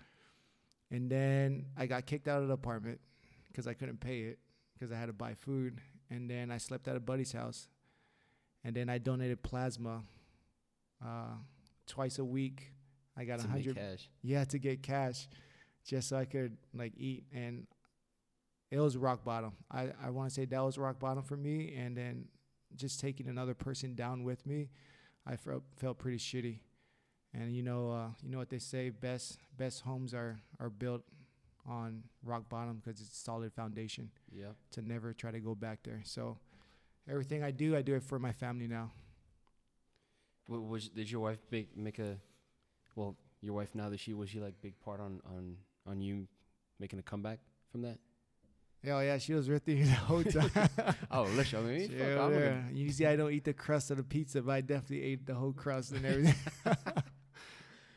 And then I got kicked out of the apartment because I couldn't pay it because I had to buy food. And then I slept at a buddy's house. And then I donated plasma uh, twice a week. I got a hundred. cash. Yeah, to get cash, just so I could like eat. And it was rock bottom. I I want to say that was rock bottom for me. And then just taking another person down with me, I felt felt pretty shitty. And you know, uh, you know what they say: best best homes are are built on rock bottom because it's a solid foundation Yeah. to never try to go back there. So everything I do, I do it for my family now. Wa- Was did your wife make make a, well, your wife now that she was she like big part on on on you making a comeback from that? Oh yeah, she was with me (laughs) the whole (laughs) time. Oh, I mean, fuck, Yeah, yeah. You see, I don't eat the crust of the pizza, but I definitely ate the whole crust and everything. (laughs)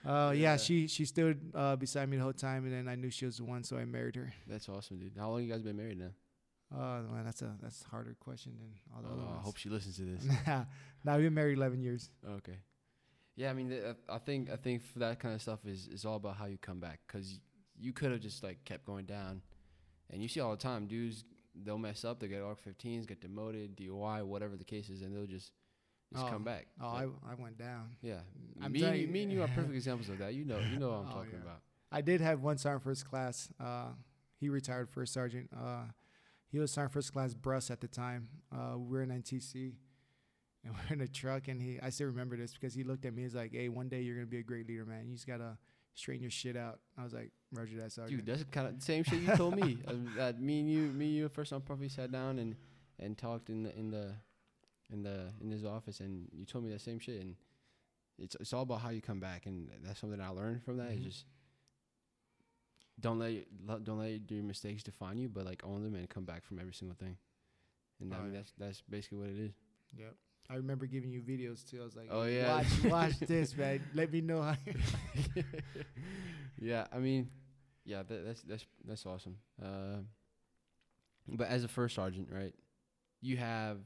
uh, yeah. Yeah. she she stood uh, beside me the whole time, and then I knew she was the one, so I married her. That's awesome, dude. How long you guys been married now? Oh man, that's a that's a harder question than all the other Oh, I hope she listens to this. (laughs) now we've been married eleven years. Okay. Yeah, I mean, th- I think I think for that kind of stuff is is all about how you come back because you could have just like kept going down, and you see all the time dudes they'll mess up, they get ARC-15s, get demoted, DUI, whatever the case is, and they'll just just Oh. come back. Oh, Like, I I went down. yeah. I'm me, you, me and you are (laughs) perfect examples of that. You know, you know what I'm (laughs) Oh, talking yeah. about. I did have one sergeant first class. Uh, he retired first sergeant. Uh, he was sergeant first class Bruss at the time. Uh, we were in NTC, (laughs) and we're in a truck, and he. I still remember this because he looked at me. He's like, "Hey, one day you're gonna be a great leader, man. You just gotta straighten your shit out." I was like, "Roger that, sergeant." Dude, that's kind of the same shit you told me. Uh, that me and you, me and you, first time probably sat down and and talked in the in the in the in his office, and you told me that same shit. And it's it's all about how you come back, and that's something I learned from that. Is Mhm. just don't let your- don't let your mistakes define you, but like own them and come back from every single thing. And I mean yeah. that's that's basically what it is. Yep. I remember giving you videos too. I was like, Oh, yeah. watch (laughs) watch this, man. Let me know how." (laughs) yeah, I mean, yeah, that, that's that's that's awesome. Uh, but as a first sergeant, right, you have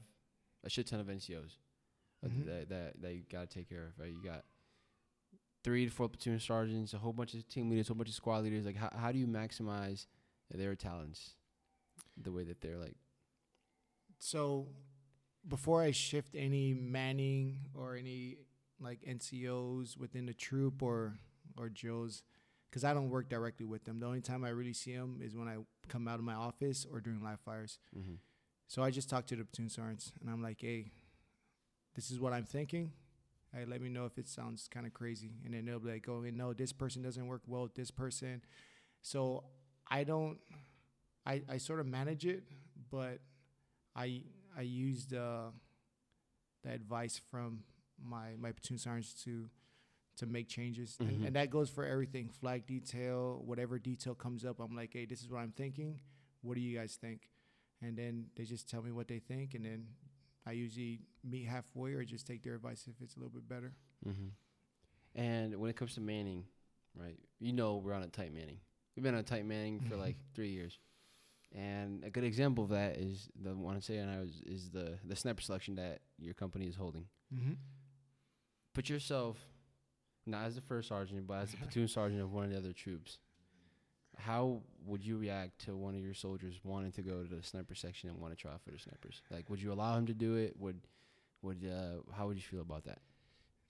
a shit ton of NCOs uh, Mhm. that, that that you gotta take care of, right? You got three to four platoon sergeants, a whole bunch of team leaders, a whole bunch of squad leaders. Like, how how do you maximize their talents the way that they're like? so before I shift any manning or any like NCOs within the troop or or Joes, because I don't work directly with them. The only time I really see them is when I come out of my office or during live fires. Mm-hmm. So I just talk to the platoon sergeants and I'm like, hey, this is what I'm thinking. Hey, let me know if it sounds kind of crazy. And then they'll be like, oh, no, this person doesn't work well with this person. So I don't, I, I sort of manage it, but I I used uh, the advice from my, my platoon sergeants to to make changes. Mhm. And, and that goes for everything flag detail, whatever detail comes up. I'm like, hey, this is what I'm thinking. What do you guys think? And then they just tell me what they think, and then I usually meet halfway or just take their advice if it's a little bit better. Mm-hmm. And when it comes to Manning, right? You know we're on a tight Manning. We've been on a tight Manning for (laughs) like three years, and a good example of that is the one I'm saying I was is the the sniper selection that your company is holding. Mm-hmm. Put yourself not as the first sergeant, but as a (laughs) platoon sergeant of one of the other troops. How would you react to one of your soldiers wanting to go to the sniper section and want to try out for the snipers? Like, would you allow him to do it? Would, would, uh, how would you feel about that?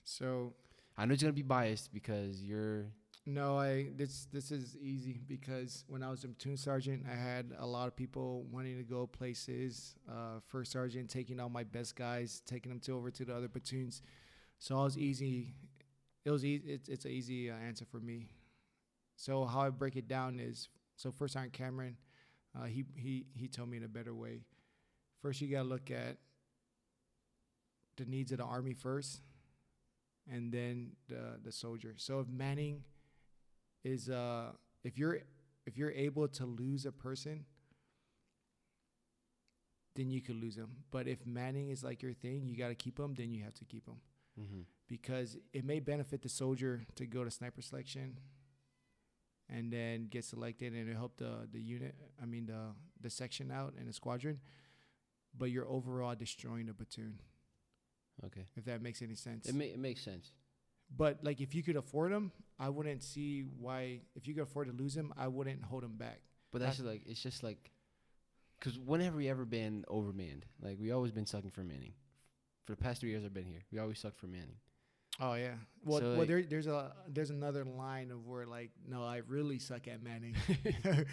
So I know it's gonna be biased because you're no, I this this is easy because when I was a platoon sergeant, I had a lot of people wanting to go places. Uh, first sergeant taking all my best guys, taking them to over to the other platoons. So I was easy. It was easy. It's it's an easy uh, answer for me. So how I break it down is so first sergeant Cameron, uh, he he he told me in a better way. First, you gotta look at the needs of the army first, and then the the soldier. So if Manning is uh if you're if you're able to lose a person, then you could lose them. But if Manning is like your thing, you got to keep them. Then you have to keep them mm-hmm. because it may benefit the soldier to go to sniper selection and then get selected and it help the the unit I mean the the section out and the squadron but you're overall destroying the platoon Okay. if that makes any sense. It, ma- it makes sense. but like if you could afford him, I wouldn't see why. If you could afford to lose him, I wouldn't hold him back. But that's like it's just like, cause whenever we ever been overmanned, like we always been sucking for Manning. For the past three years I've been here, we always sucked for Manning. Oh yeah. Well, So, well, like- there, there's a there's another line of where like, no, I really suck at Manning. (laughs) (laughs)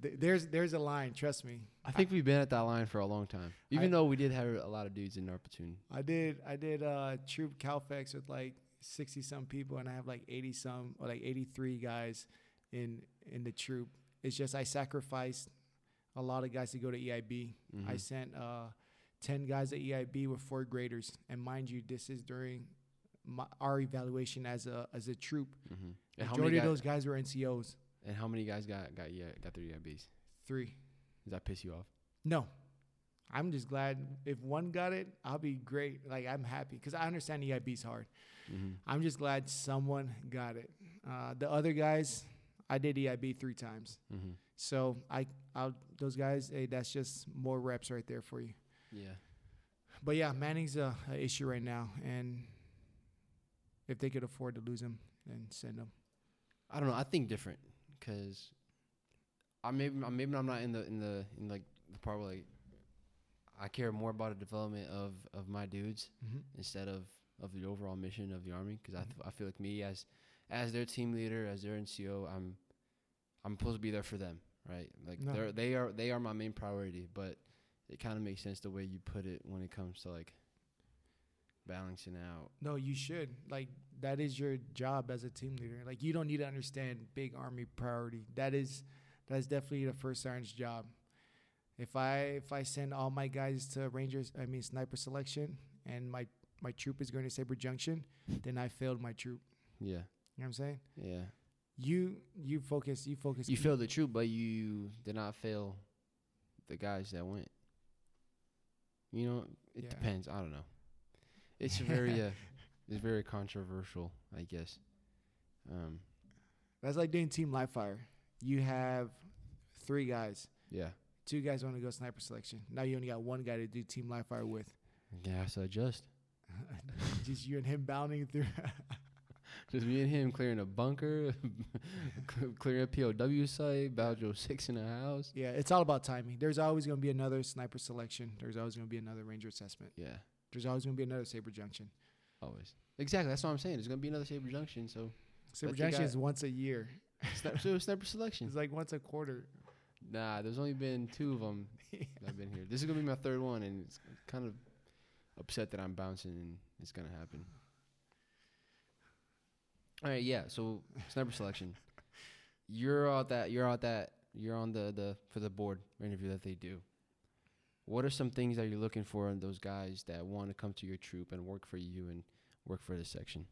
There's there's a line. Trust me. I think we've been at that line for a long time, even I- though we did have a lot of dudes in our platoon. I did I did uh troop Calfex with like sixty some people and I have like eighty some or like eighty three guys in in the troop. It's just I sacrificed a lot of guys to go to EIB. I Mhm. sent uh ten guys at EIB with four graders, and mind you, this is during my, our evaluation as a as a troop. Mhm. How Majority many of those guys were NCOs. and how many guys got got yeah got their EIBs? Three. Does that piss you off? No. I'm just glad if one got it, I'll be great. Like I'm happy because I understand EIB's hard. Mm-hmm. I'm just glad someone got it. Uh, the other guys, I did EIB three times, Mm-hmm. so I, I'll those guys. Hey, that's just more reps right there for you. Yeah. But yeah, Manning's a, a issue right now, and if they could afford to lose him, then send him. I don't know. I think different because I maybe I- maybe I'm not in the in the in like the part where like I care more about the development of of my dudes Mm-hmm. instead of of the overall mission of the army because I Mhm. th- I feel like me as as their team leader as their NCO I'm I'm supposed to be there for them right like No. they're they are they are my main priority but it kind of makes sense the way you put it when it comes to like balancing out No, you should. Like that is your job as a team leader. Like you don't need to understand big army priority. That is that's definitely the first sergeant's job. If I if I send all my guys to Rangers, I mean sniper selection, and my my troop is going to Saber Junction, then I failed my troop. yeah You know what I'm saying? yeah You you focus you focus. you failed the troop but you did not fail the guys that went you know it Yeah. depends I don't know it's very uh, it's very controversial I guess um That's like doing team live fire. You have three guys. yeah Two guys want to go sniper selection. Now you only got one guy to do team live fire with. yeah so adjust (laughs) Just you and him bounding through. (laughs) Just me and him clearing a bunker, (laughs) clearing a POW site, Baljo six in a house. Yeah, it's all about timing. There's always going to be another sniper selection. There's always going to be another ranger assessment. Yeah, There's always going to be another saber junction. always. Exactly. That's what I'm saying. There's gonna be another Saber Junction, so Saber junction is once a year. sniper, so sniper selection. It's like once a quarter. Nah, there's only been two of them (laughs) that have been here. This is gonna be my third one, and it's kind of upset that I'm bouncing and it's gonna happen. All right, yeah. So sniper selection. (laughs) You're out that. You're out that. You're on the the for the board interview that they do. What are some things that you're looking for in those guys that want to come to your troop and work for you and work for this section?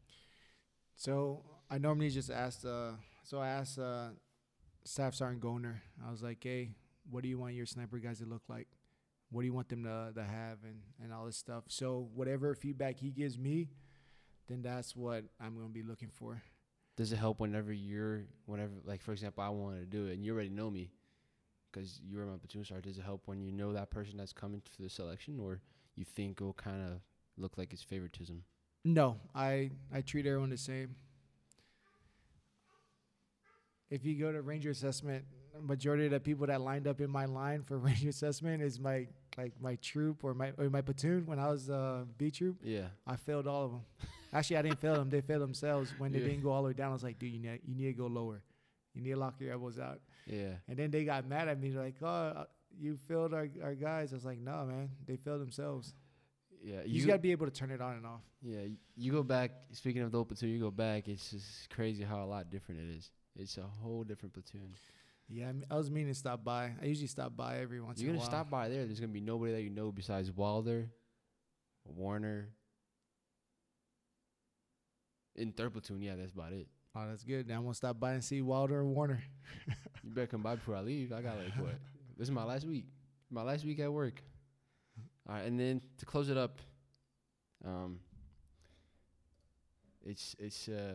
So I normally just ask. Uh, so I asked uh, Staff Sergeant Goner. I was like, "Hey, what do you want your sniper guys to look like? What do you want them to to have and and all this stuff?" So whatever feedback he gives me, then that's what I'm gonna be looking for. does it help whenever you're whenever like for example i wanted to do it and you already know me because you were my platoon sergeant does it help when you know that person that's coming to the selection or you think it'll kind of look like it's favoritism No, I I treat everyone the same. If you go to ranger assessment, majority of the people that lined up in my line for (laughs) ranger assessment is my like my troop or my or my platoon. When I was uh, B troop, yeah I failed all of them. Actually, I didn't fail them; they failed themselves when they Yeah. didn't go all the way down. I was like, dude, you need you need to go lower. You need to lock your elbows out. Yeah And then they got mad at me. They're like, oh, uh, you failed our our guys. I was like, no, man, they failed themselves. yeah You, just got to be able to turn it on and off. yeah you go back speaking of the old platoon you go back it's just crazy how a lot different it is it's a whole different platoon Yeah, I was meaning to stop by. I usually stop by every once in a while. you're gonna stop by there there's gonna be nobody that you know besides wilder warner in third platoon yeah that's about it Oh, that's good. Now I'm gonna stop by and see Wilder and Warner. (laughs) You better come by before I leave. I got like what? (laughs) This is my last week. My last week at work. All right, and then to close it up, um, it's it's uh,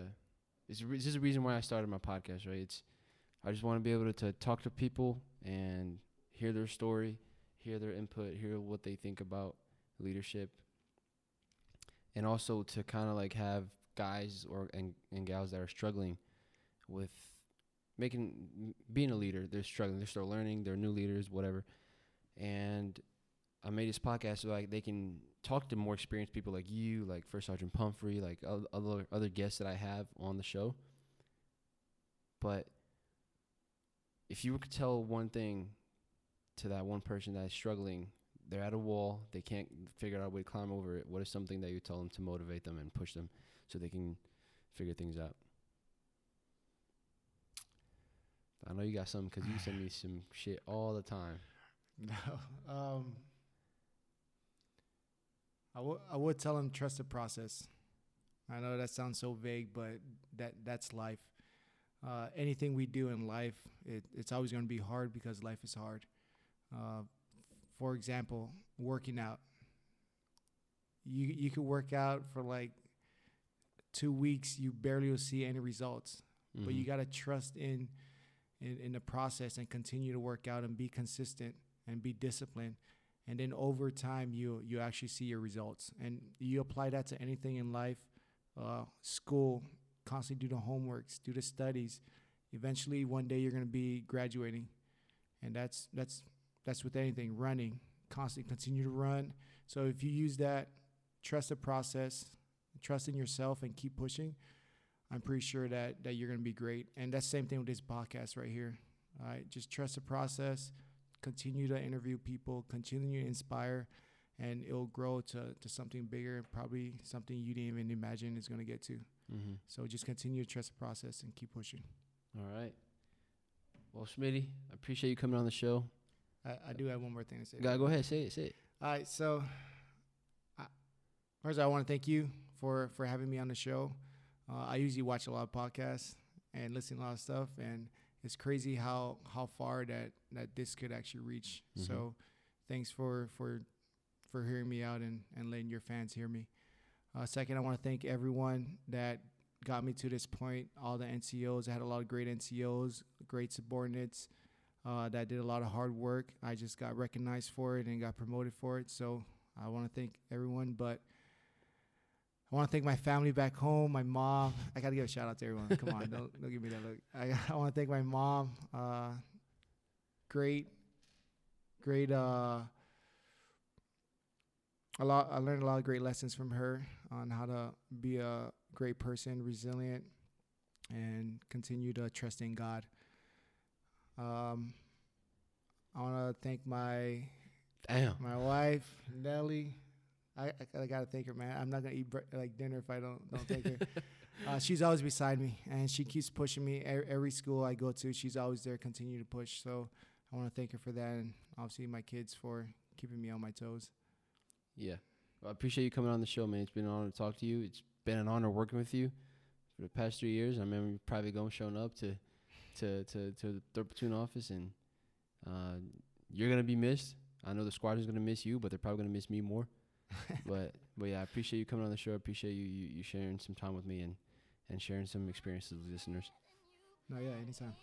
it's re- this is the reason why I started my podcast. Right? It's I just want to be able to, to talk to people and hear their story, hear their input, hear what they think about leadership. and also to kind of like have guys or and, and gals that are struggling with making being a leader. They're struggling. They're still learning. They're new leaders, whatever. And I made this podcast so like they can talk to more experienced people like you, like First Sergeant Pumphrey, like other other guests that I have on the show. But if you could tell one thing to that one person that is struggling, they're at a wall, they can't figure out a way to climb over it. What is something that you tell them to motivate them and push them so they can figure things out? I know you got some because you send me (sighs) some shit all the time. No. Um, I would I would tell him trust the process. I know that sounds so vague, but that that's life. Uh, anything we do in life, it, it's always going to be hard because life is hard. Uh, for example, working out. You you could work out for like two weeks, you barely will see any results. But you Mhm. got to trust in, in in the process and continue to work out and be consistent and be disciplined. And then over time you you actually see your results. And you apply that to anything in life uh, school constantly do the homeworks do the studies. Eventually one day you're going to be graduating. And that's that's that's with anything running. Constantly continue to run. So if you use that trust the process trust in yourself and keep pushing I'm pretty sure that that you're gonna be great. And that's the same thing with this podcast right here. All right, just trust the process, continue to interview people, continue to inspire, and it'll grow to to something bigger, probably something you didn't even imagine is gonna get to. Mhm. So just continue to trust the process and keep pushing. All right. Well, Smitty, I appreciate you coming on the show. I, I do have one more thing to say. Go, go ahead, say it, say it. All right, so I, first I want to thank you for for having me on the show. Uh, I usually watch a lot of podcasts and listen to a lot of stuff, and it's crazy how how far that that this could actually reach. Mhm. So, thanks for for for hearing me out and and letting your fans hear me. Uh, second, I want to thank everyone that got me to this point. All the NCOs, I had a lot of great NCOs, great subordinates uh, that did a lot of hard work. I just got recognized for it and got promoted for it. So I want to thank everyone. But I want to thank my family back home, my mom. I got to give a shout out to everyone. Come on, don't, don't give me that look. I, I want to thank my mom. Uh, great, great. Uh, a lot. I learned a lot of great lessons from her on how to be a great person, resilient, and continue to trust in God. Um, I want to thank my Damn. my wife Nelly. I, I, I gotta thank her, man. I'm not gonna eat bre- like dinner if I don't don't thank her. (laughs) uh, she's always beside me, and she keeps pushing me. Every, every school I go to, she's always there, continue to push. So I want to thank her for that, and obviously my kids for keeping me on my toes. Yeah. Well, I appreciate you coming on the show, man. It's been an honor to talk to you. It's been an honor working with you for the past three years. I remember you probably going showing up to to to to the third platoon office, and uh, you're gonna be missed. I know the squadron's gonna miss you, but they're probably gonna miss me more. (laughs) but but yeah, I appreciate you coming on the show. I appreciate you, you you sharing some time with me and and sharing some experiences with listeners. No, yeah, anytime.